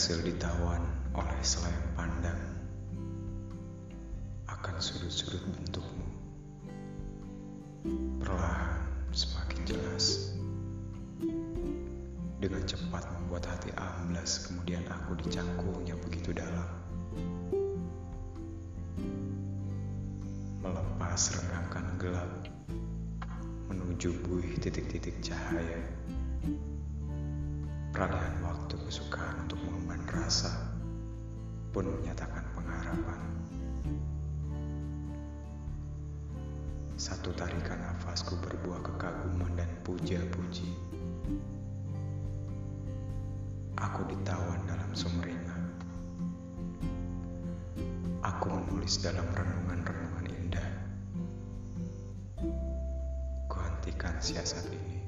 berhasil ditawan oleh selayang pandang akan sudut-sudut bentukmu. Perlahan semakin jelas. Dengan cepat membuat hati amblas, kemudian aku dicangkulnya begitu dalam. Melepas renggakan gelap menuju buih titik-titik cahaya. Peralihan waktu kesukaan untuk rasa pun menyatakan pengharapan. Satu tarikan nafasku berbuah kekaguman dan puja-puji. Aku ditawan dalam sumringah. Aku menulis dalam renungan-renungan indah. Kuhentikan siasat ini.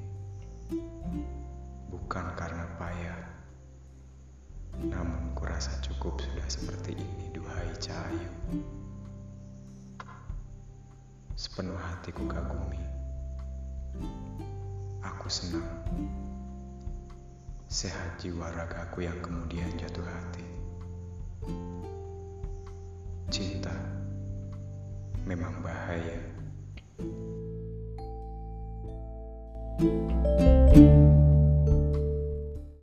Namun kurasa cukup sudah seperti ini, duhai Cahayu. Sepenuh hatiku kagumi. Aku senang. Sehat jiwa ragaku yang kemudian jatuh hati. Cinta memang bahaya. thank you